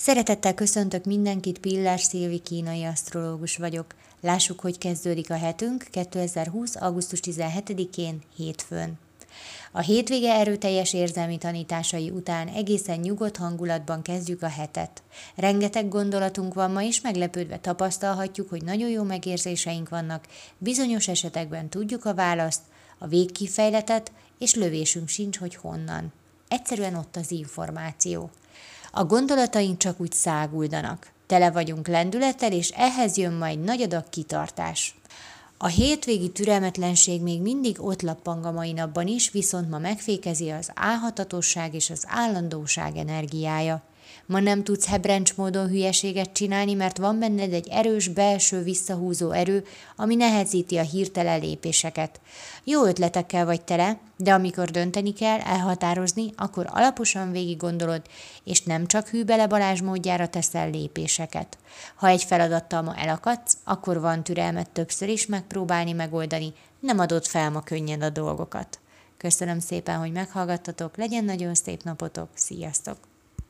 Szeretettel köszöntök mindenkit, Pillás Szilvi kínai asztrológus vagyok. Lássuk, hogy kezdődik a hetünk 2020. augusztus 17-én, hétfőn. A hétvége erőteljes érzelmi tanításai után egészen nyugodt hangulatban kezdjük a hetet. Rengeteg gondolatunk van ma is, meglepődve tapasztalhatjuk, hogy nagyon jó megérzéseink vannak, bizonyos esetekben tudjuk a választ, a végkifejletet, és lövésünk sincs, hogy honnan. Egyszerűen ott az információ. A gondolataink csak úgy száguldanak. Tele vagyunk lendülettel, és ehhez jön majd nagy adag kitartás. A hétvégi türelmetlenség még mindig ott lappang a mai napban is, viszont ma megfékezi az álhatatosság és az állandóság energiája. Ma nem tudsz hebrencs módon hülyeséget csinálni, mert van benned egy erős belső visszahúzó erő, ami nehezíti a hirtelen lépéseket. Jó ötletekkel vagy tele, de amikor dönteni kell, elhatározni, akkor alaposan végig gondolod, és nem csak hűbele Balázs módjára teszel lépéseket. Ha egy feladattal ma elakadsz, akkor van türelmet többször is megpróbálni megoldani, nem adod fel ma könnyen a dolgokat. Köszönöm szépen, hogy meghallgattatok, legyen nagyon szép napotok, sziasztok!